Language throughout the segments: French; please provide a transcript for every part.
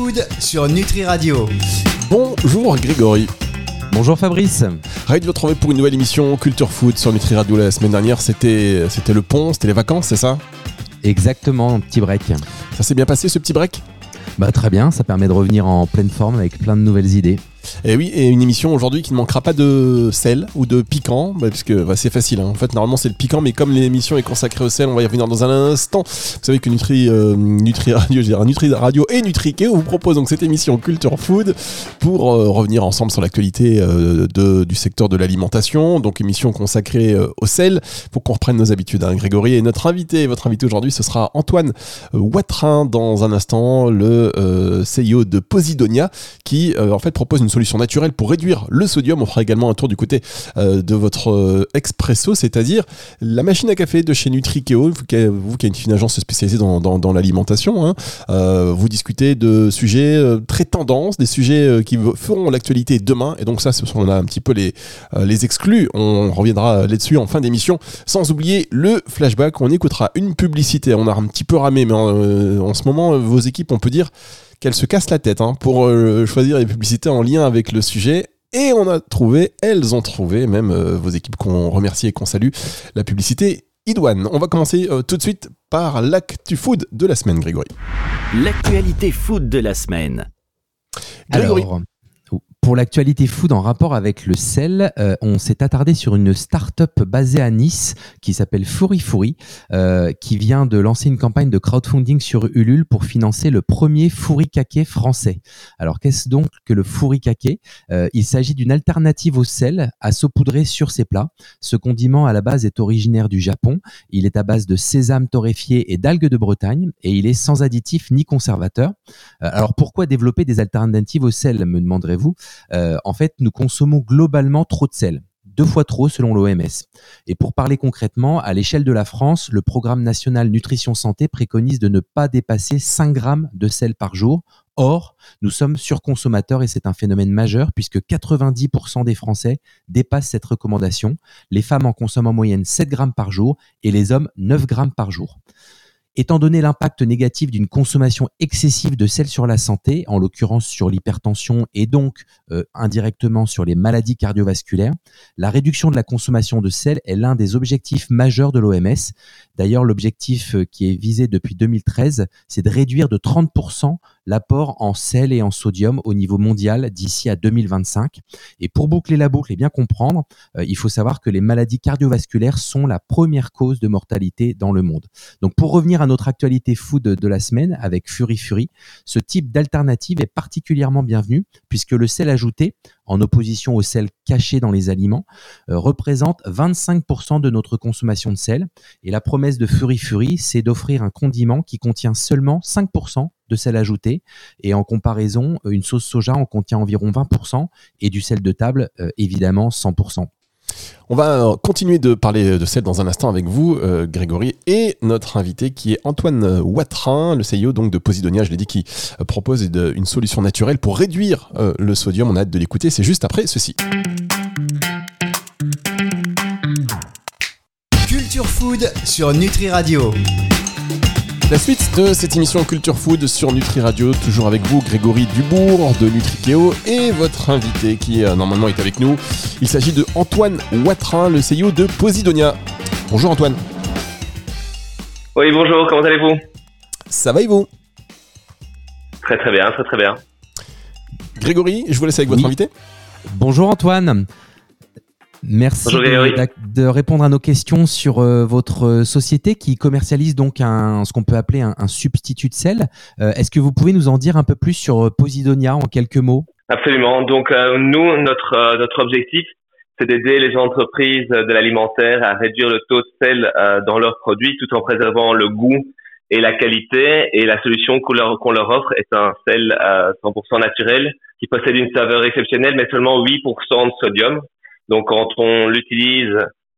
Food sur Nutri Radio. Bonjour Grégory. Bonjour Fabrice. Ravi de vous retrouver pour une nouvelle émission Culture Food sur Nutri Radio. La semaine dernière, c'était c'était le pont, c'était les vacances, c'est ça? Exactement, un petit break. Ça s'est bien passé ce petit break? Bah très bien, ça permet de revenir en pleine forme avec plein de nouvelles idées. Et oui, et une émission aujourd'hui qui ne manquera pas de sel ou de piquant, bah, parce que bah, c'est facile. hein. En fait, normalement c'est le piquant, mais comme l'émission est consacrée au sel, on va y revenir dans un instant. Vous savez que Nutri, euh, Radio, je dirais, Nutri Radio et vous propose donc cette émission Culture Food pour euh, revenir ensemble sur l'actualité euh, du secteur de l'alimentation. Donc émission consacrée euh, au sel pour qu'on reprenne nos habitudes. hein. Grégory et notre invité, votre invité aujourd'hui, ce sera Antoine Watrin dans un instant, le CEO de Posidonia qui en fait propose une solution naturelle pour réduire le sodium. On fera également un tour du côté euh, de votre euh, expresso, c'est-à-dire la machine à café de chez Nutrikeo, vous qui, êtes une agence spécialisée dans, l'alimentation. hein. Euh, vous discutez de sujets très tendances, des sujets qui feront l'actualité demain. Et donc ça, ce sont là un petit peu les, les exclus. On reviendra là-dessus en fin d'émission. Sans oublier le flashback, on écoutera une publicité. On a un petit peu ramé, mais en, ce moment, vos équipes, on peut dire qu'elles se cassent la tête hein, pour euh, choisir les publicités en lien avec le sujet. Et on a trouvé, elles ont trouvé, même euh, vos équipes qu'on remercie et qu'on salue, la publicité Idouane. On va commencer euh, tout de suite par l'actu food de la semaine, Grégory. L'actualité food de la semaine. Grégory. Alors, pour l'actualité food en rapport avec le sel, euh, on s'est attardé sur une start-up basée à Nice qui s'appelle Fouri Fouri, euh, qui vient de lancer une campagne de crowdfunding sur Ulule pour financer le premier fourri-caquet français. Alors, qu'est-ce donc que le fourri-caquet Euh, Il s'agit d'une alternative au sel à saupoudrer sur ses plats. Ce condiment à la base est originaire du Japon. Il est à base de sésame torréfié et d'algues de Bretagne et il est sans additifs ni conservateurs. Euh, Alors pourquoi développer des alternatives au sel, me demanderez-vous? Euh, En fait, nous consommons globalement trop de sel deux fois trop selon l'OMS. Et pour parler concrètement, à l'échelle de la France, le programme national nutrition santé préconise de ne pas dépasser 5 grammes de sel par jour. Or, nous sommes surconsommateurs et c'est un phénomène majeur puisque 90% des Français dépassent cette recommandation. Les femmes en consomment en moyenne 7 grammes par jour et les hommes 9 grammes par jour. Étant donné l'impact négatif d'une consommation excessive de sel sur la santé, en l'occurrence sur l'hypertension et donc euh, indirectement sur les maladies cardiovasculaires, la réduction de la consommation de sel est l'un des objectifs majeurs de l'OMS. D'ailleurs, l'objectif euh, qui est visé depuis 2013, c'est de réduire de 30% l'apport en sel et en sodium au niveau mondial d'ici à 2025. Et pour boucler la boucle et bien comprendre, euh, il faut savoir que les maladies cardiovasculaires sont la première cause de mortalité dans le monde. Donc pour revenir à notre actualité food de la semaine avec Fury Fury, ce type d'alternative est particulièrement bienvenu puisque le sel ajouté, en opposition au sel caché dans les aliments, euh, représente 25% de notre consommation de sel. Et la promesse de Fury Fury, c'est d'offrir un condiment qui contient seulement 5% de sel ajouté. Et en comparaison, une sauce soja en contient environ 20% et du sel de table, euh, évidemment, 100%. On va euh, continuer de parler de sel dans un instant avec vous, euh, Grégory, et notre invité qui est Antoine euh, Watrin, le CEO donc de Posidonia, je l'ai dit, qui euh, propose de- une solution naturelle pour réduire euh, le sodium. On a hâte de l'écouter, c'est juste après ceci. Culture Food sur Nutri Radio. La suite de cette émission Culture Food sur Nutri Radio, toujours avec vous, Grégory Dubourg de Nutrikeo, et votre invité qui euh, normalement est avec nous. Il s'agit de Antoine Watrin, le CEO de Posidonia. Bonjour Antoine, Oui, bonjour, comment allez-vous? Ça va et vous? Très très bien, très très bien. Grégory, je vous laisse avec votre Oui. invité. Bonjour Antoine. Merci de, répondre à nos questions sur euh, votre euh, société qui commercialise donc un, ce qu'on peut appeler un, un substitut de sel. Euh, Est-ce que vous pouvez nous en dire un peu plus sur Posidonia en quelques mots? Absolument. Donc euh, nous, notre notre objectif, c'est d'aider les entreprises de l'alimentaire à réduire le taux de sel dans leurs produits tout en préservant le goût et la qualité. Et la solution qu'on leur, leur offre est un sel euh, 100% naturel qui possède une saveur exceptionnelle, mais seulement 8% de sodium. Donc quand on l'utilise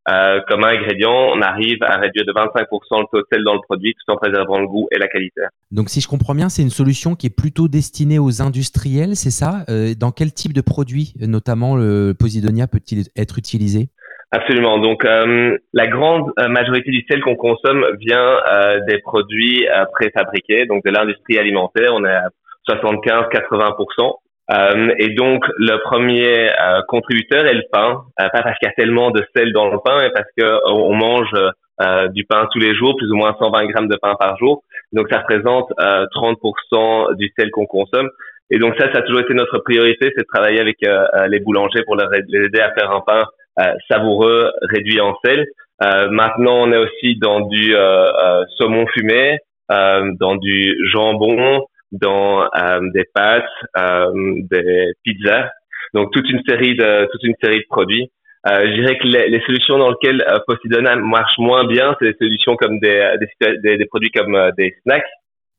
euh, comme ingrédient, on arrive à réduire de 25% le taux de sel dans le produit tout en préservant le goût et la qualité. Donc si je comprends bien, c'est une solution qui est plutôt destinée aux industriels, c'est ça? Euh, Dans quel type de produit, notamment le Posidonia, peut-il être utilisé? Absolument. Donc, euh, la grande euh, majorité du sel qu'on consomme vient euh, des produits euh, préfabriqués, donc de l'industrie alimentaire. On est à 75-80%. Euh, et donc, le premier euh, contributeur est le pain, pas parce qu'il y a tellement de sel dans le pain, mais parce que on mange du pain tous les jours, plus ou moins 120 grammes de pain par jour. Donc, ça représente 30% du sel qu'on consomme. Et donc, ça, ça a toujours été notre priorité, c'est de travailler avec les boulangers pour les aider à faire un pain savoureux, réduit en sel. maintenant, on est aussi dans du saumon fumé, dans du jambon, dans euh, des pâtes, euh, des pizzas, donc toute une série de toute une série de produits. Euh, je dirais que les, les solutions dans lesquelles euh, Poseidon marche moins bien, c'est des solutions comme des, des, des, produits comme des snacks,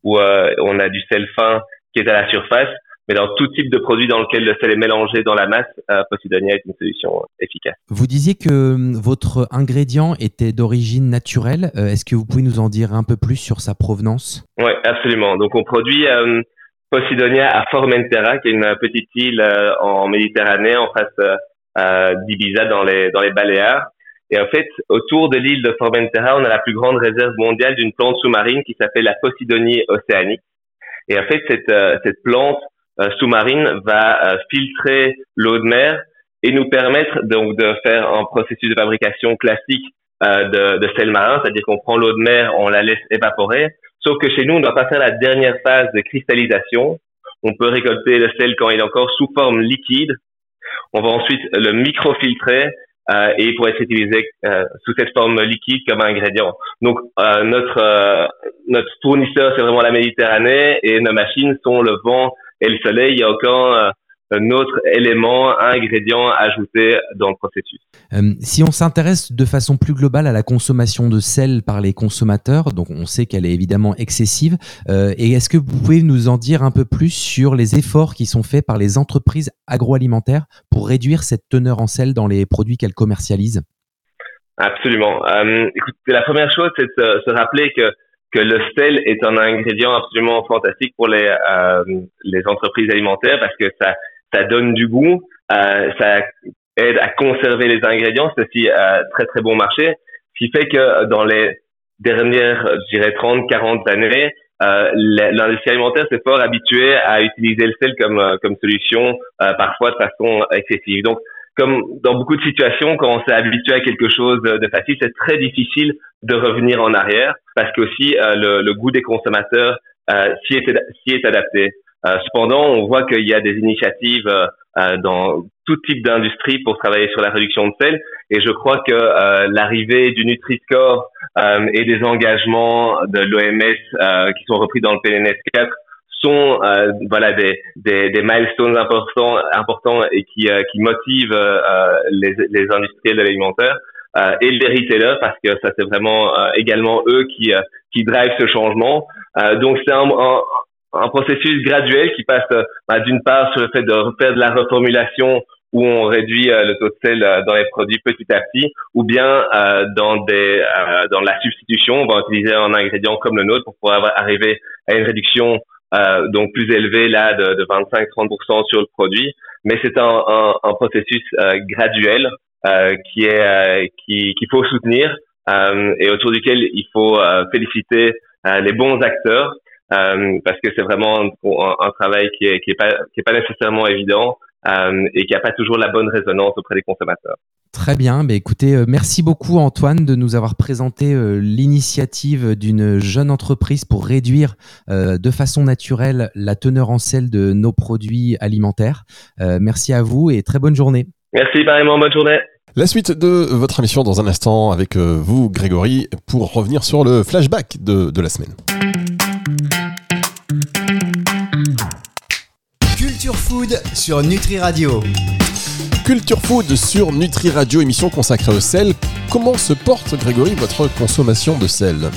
où on a du sel fin qui est à la surface, mais dans tout type de produit dans lequel le sel est mélangé dans la masse, euh, Posidonia est une solution efficace. Vous disiez que hum, votre ingrédient était d'origine naturelle. Euh, est-ce que vous pouvez nous en dire un peu plus sur sa provenance? Oui, absolument. Donc on produit euh, Posidonia à Formentera, qui est une petite île euh, en Méditerranée, en face d'Ibiza, dans les, dans les Baléares. Et en fait, autour de l'île de Formentera, on a la plus grande réserve mondiale d'une plante sous-marine qui s'appelle la Posidonie océanique. Et en fait, cette, cette plante euh, sous-marine va euh, filtrer l'eau de mer et nous permettre donc de faire un processus de fabrication classique euh, de, de sel marin, c'est-à-dire qu'on prend l'eau de mer, on la laisse évaporer. Sauf que chez nous, on ne doit pas faire la dernière phase de cristallisation. On peut récolter le sel quand il est encore sous forme liquide. On va ensuite le microfiltrer euh, et pour être utilisé euh, sous cette forme liquide comme ingrédient. Donc euh, notre notre fournisseur c'est vraiment la Méditerranée et nos machines sont le vent et le soleil, il y a encore euh, un autre élément, un ingrédient ajouté dans le processus. Euh, si on s'intéresse de façon plus globale à la consommation de sel par les consommateurs, donc on sait qu'elle est évidemment excessive, euh, et est-ce que vous pouvez nous en dire un peu plus sur les efforts qui sont faits par les entreprises agroalimentaires pour réduire cette teneur en sel dans les produits qu'elles commercialisent? Absolument. Euh, écoute, la première chose, c'est de se rappeler que que le sel est un ingrédient absolument fantastique pour les euh, les entreprises alimentaires parce que ça ça donne du goût, euh, ça aide à conserver les ingrédients, c'est aussi euh, très très bon marché, ce qui fait que dans les dernières, je dirais 30, 40 années, euh, l'industrie alimentaire s'est fort habituée à utiliser le sel comme euh, comme solution, euh, parfois de façon excessive. Donc comme dans beaucoup de situations, quand on s'est habitué à quelque chose de facile, c'est très difficile de revenir en arrière parce qu'aussi euh, le, le, goût des consommateurs euh, s'y est, est, adapté. Euh, cependant, on voit qu'il y a des initiatives euh, dans tout type d'industrie pour travailler sur la réduction de sel et je crois que l'arrivée du Nutri-Score et des engagements de l'OMS qui sont repris dans le PNS 4 sont euh, voilà des, des, des, milestones importants importants et qui euh, qui motivent euh, les, les industriels de l'alimentaire et les retailers parce que ça c'est vraiment également eux qui qui drivent ce changement. Donc c'est un, un, un, processus graduel qui passe bah, d'une part sur le fait de faire de la reformulation où on réduit le taux de sel dans les produits petit à petit, ou bien dans des dans la substitution, on va utiliser un ingrédient comme le nôtre pour pouvoir arriver à une réduction euh, donc plus élevé là de, de 25-30% sur le produit, mais c'est un, un, un, processus euh, graduel euh, qui est qui qu'il faut soutenir et autour duquel il faut féliciter les bons acteurs parce que c'est vraiment un, un, travail qui est qui est pas qui est pas nécessairement évident et qui a pas toujours la bonne résonance auprès des consommateurs. Très bien, bah écoutez, euh, merci beaucoup Antoine de nous avoir présenté euh, l'initiative d'une jeune entreprise pour réduire euh, de façon naturelle la teneur en sel de nos produits alimentaires. merci à vous et très bonne journée. Merci, pareillement, bonne journée. La suite de votre émission dans un instant avec vous, Grégory, pour revenir sur le flashback de, de la semaine. Food sur Nutri Radio. Culture Food sur Nutri Radio, émission consacrée au sel. Comment se porte, Grégory, votre consommation de sel?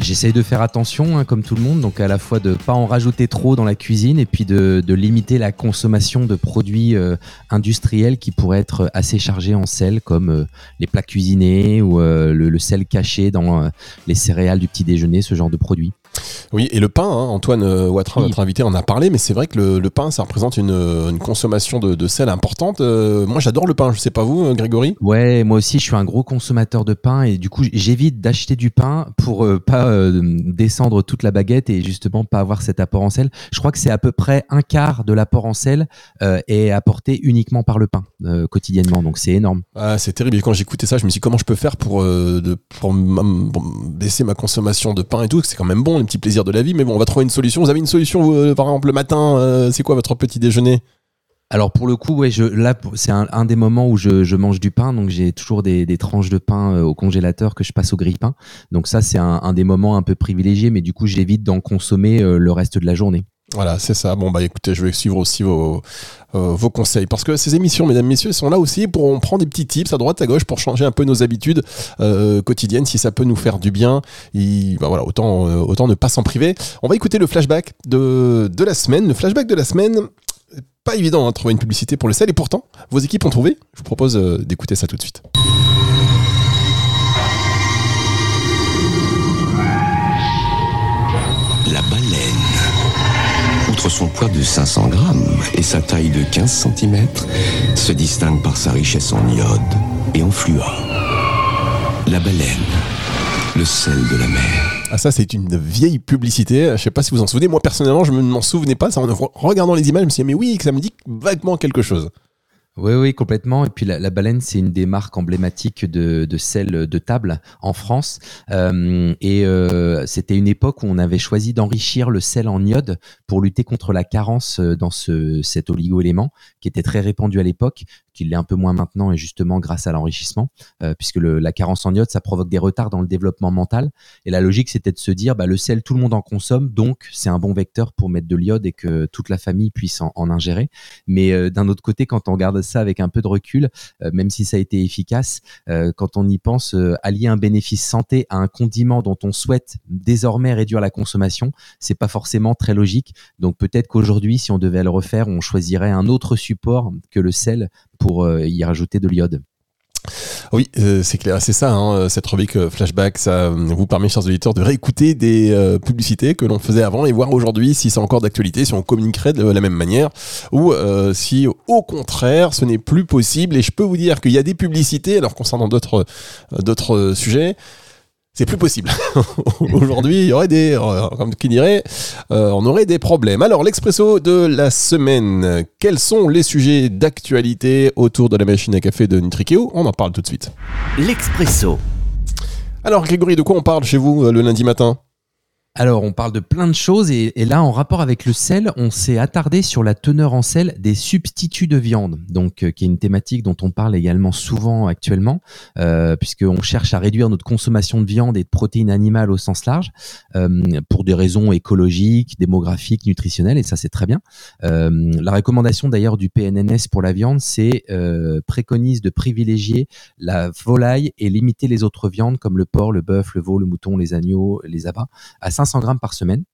J'essaye de faire attention, hein, comme tout le monde, donc à la fois de ne pas en rajouter trop dans la cuisine et puis de, limiter la consommation de produits euh, industriels qui pourraient être assez chargés en sel, comme euh, les plats cuisinés ou euh, le, le, sel caché dans les céréales du petit déjeuner, ce genre de produits. Oui, et le pain, hein, Antoine euh, Oui. notre invité, en a parlé, mais c'est vrai que le, le pain, ça représente une, une consommation de, de sel importante. Euh, moi, j'adore le pain, je sais pas vous, euh, Grégory? Ouais, moi aussi, je suis un gros consommateur de pain et du coup, j'évite d'acheter du pain pour euh, pas euh, descendre toute la baguette et justement pas avoir cet apport en sel. Je crois que c'est à peu près un quart de l'apport en sel euh, est apporté uniquement par le pain euh, quotidiennement, donc c'est énorme. Ah, c'est terrible. Et quand j'écoutais ça, je me suis dit comment je peux faire pour, euh, de, pour, m- pour baisser ma consommation de pain et tout? C'est quand même bon, les petits plaisirs de la vie. Mais bon, on va trouver une solution. Vous avez une solution, euh, par exemple, le matin, euh, c'est quoi votre petit déjeuner? Alors pour le coup, ouais, je, là, c'est un, des moments où je, mange du pain, donc j'ai toujours des, tranches de pain euh, au congélateur que je passe au grille-pain. Donc ça, c'est un, un des moments un peu privilégiés, mais du coup, j'évite d'en consommer le reste de la journée. Voilà, c'est ça. Bon, bah écoutez, je vais suivre aussi vos, euh, vos conseils. Parce que ces émissions, mesdames, messieurs, sont là aussi pour on prend des petits tips à droite, à gauche pour changer un peu nos habitudes euh, quotidiennes. Si ça peut nous faire du bien, il, bah voilà, autant, euh, autant ne pas s'en priver. On va écouter le flashback de, de la semaine. Le flashback de la semaine, pas évident hein, trouver une publicité pour le sel. Et pourtant, vos équipes ont trouvé. Je vous propose d'écouter ça tout de suite. La baleine. Son poids de 500 grammes et sa taille de 15 cm, se distingue par sa richesse en iode et en fluor. La baleine, le sel de la mer. Ah ça c'est une vieille publicité, je sais pas si vous en souvenez, moi personnellement je ne m'en souvenais pas, ça, en regardant les images je me suis dit mais oui ça me dit vaguement quelque chose. Oui, oui, complètement. Et puis la, baleine, c'est une des marques emblématiques de, de sel de table en France. Euh, et euh, c'était une époque où on avait choisi d'enrichir le sel en iode pour lutter contre la carence euh, dans ce, cet oligo-élément qui était très répandu à l'époque, qu'il l'est un peu moins maintenant et justement grâce à l'enrichissement, euh, puisque la carence en iode, ça provoque des retards dans le développement mental. Et la logique, c'était de se dire, bah, le sel, tout le monde en consomme, donc c'est un bon vecteur pour mettre de l'iode et que toute la famille puisse en, ingérer. Mais euh, d'un autre côté, quand on regarde ça avec un peu de recul, euh, même si ça a été efficace, quand on y pense, allier un bénéfice santé à un condiment dont on souhaite désormais réduire la consommation, c'est pas forcément très logique. Donc peut-être qu'aujourd'hui, si on devait le refaire, on choisirait un autre support que le sel pour euh, y rajouter de l'iode. Oui, euh, c'est clair, c'est ça, hein, cette rubrique euh, flashback, ça euh, vous permet, chers auditeurs, de réécouter des euh, publicités que l'on faisait avant et voir aujourd'hui si c'est encore d'actualité, si on communiquerait de la même manière, ou si au contraire ce n'est plus possible. Et je peux vous dire qu'il y a des publicités, alors concernant d'autres sujets, c'est plus possible. Aujourd'hui, il y aurait des, euh, comme qui dirait, euh, on aurait des problèmes. Alors, l'expresso de la semaine. Quels sont les sujets d'actualité autour de la machine à café de Nutrikeo On en parle tout de suite. L'Expresso. Alors, Grégory, de quoi on parle chez vous euh, le lundi matin? Alors, on parle de plein de choses et, là, en rapport avec le sel, on s'est attardé sur la teneur en sel des substituts de viande, donc euh, qui est une thématique dont on parle également souvent actuellement, euh, puisqu'on cherche à réduire notre consommation de viande et de protéines animales au sens large, euh, pour des raisons écologiques, démographiques, nutritionnelles, et ça c'est très bien. La recommandation d'ailleurs du PNNS pour la viande, c'est préconise de privilégier la volaille et limiter les autres viandes comme le porc, le bœuf, le veau, le mouton, les agneaux, les abats à 500 grammes par semaine.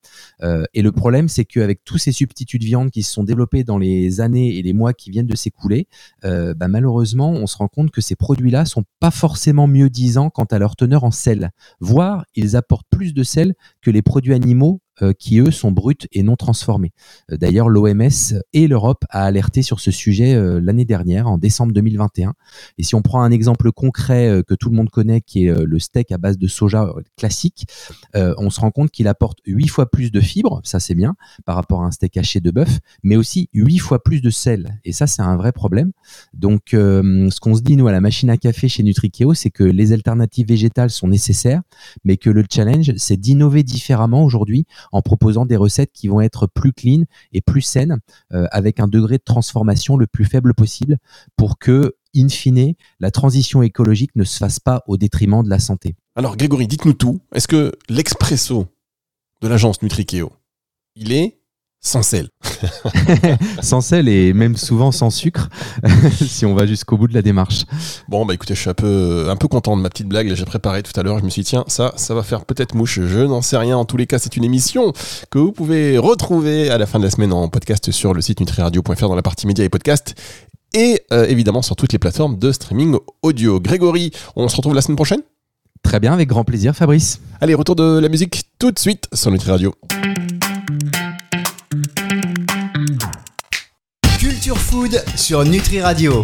Euh, et le problème, c'est qu'avec tous ces substituts de viande qui se sont développés dans les années et les mois qui viennent de s'écouler, euh, bah, malheureusement, on se rend compte que ces produits-là sont pas forcément mieux disants quant à leur teneur en sel. Voire, ils apportent plus de sel que les produits animaux qui, eux, sont bruts et non transformés. Euh, D'ailleurs, l'OMS et l'Europe a alerté sur ce sujet euh, l'année dernière, en décembre 2021. Et si on prend un exemple concret euh, que tout le monde connaît, qui est euh, le steak à base de soja euh, classique, euh, on se rend compte qu'il apporte 8 fois plus de fibres, ça c'est bien, par rapport à un steak haché de bœuf, mais aussi 8 fois plus de sel. Et ça, c'est un vrai problème. Donc, euh, ce qu'on se dit, nous, à la machine à café chez Nutrikeo, c'est que les alternatives végétales sont nécessaires, mais que le challenge, c'est d'innover différemment aujourd'hui en proposant des recettes qui vont être plus clean et plus saines, euh, avec un degré de transformation le plus faible possible pour que, in fine, la transition écologique ne se fasse pas au détriment de la santé. Alors, Grégory, dites-nous tout. Est-ce que l'expresso de l'agence Nutrikeo, il est sans sel sans sel et même souvent sans sucre, si on va jusqu'au bout de la démarche. Bon, bah écoutez, je suis un peu, un peu content de ma petite blague. J'ai préparé tout à l'heure. Je me suis dit, tiens, ça, ça va faire peut-être mouche. Je n'en sais rien. En tous les cas, c'est une émission que vous pouvez retrouver à la fin de la semaine en podcast sur le site nutriradio.fr dans la partie médias et podcasts. Et euh, évidemment sur toutes les plateformes de streaming audio. Grégory, on se retrouve la semaine prochaine? Très bien, avec grand plaisir, Fabrice. Allez, retour de la musique tout de suite sur Nutri Radio. Culture Food sur Nutri Radio.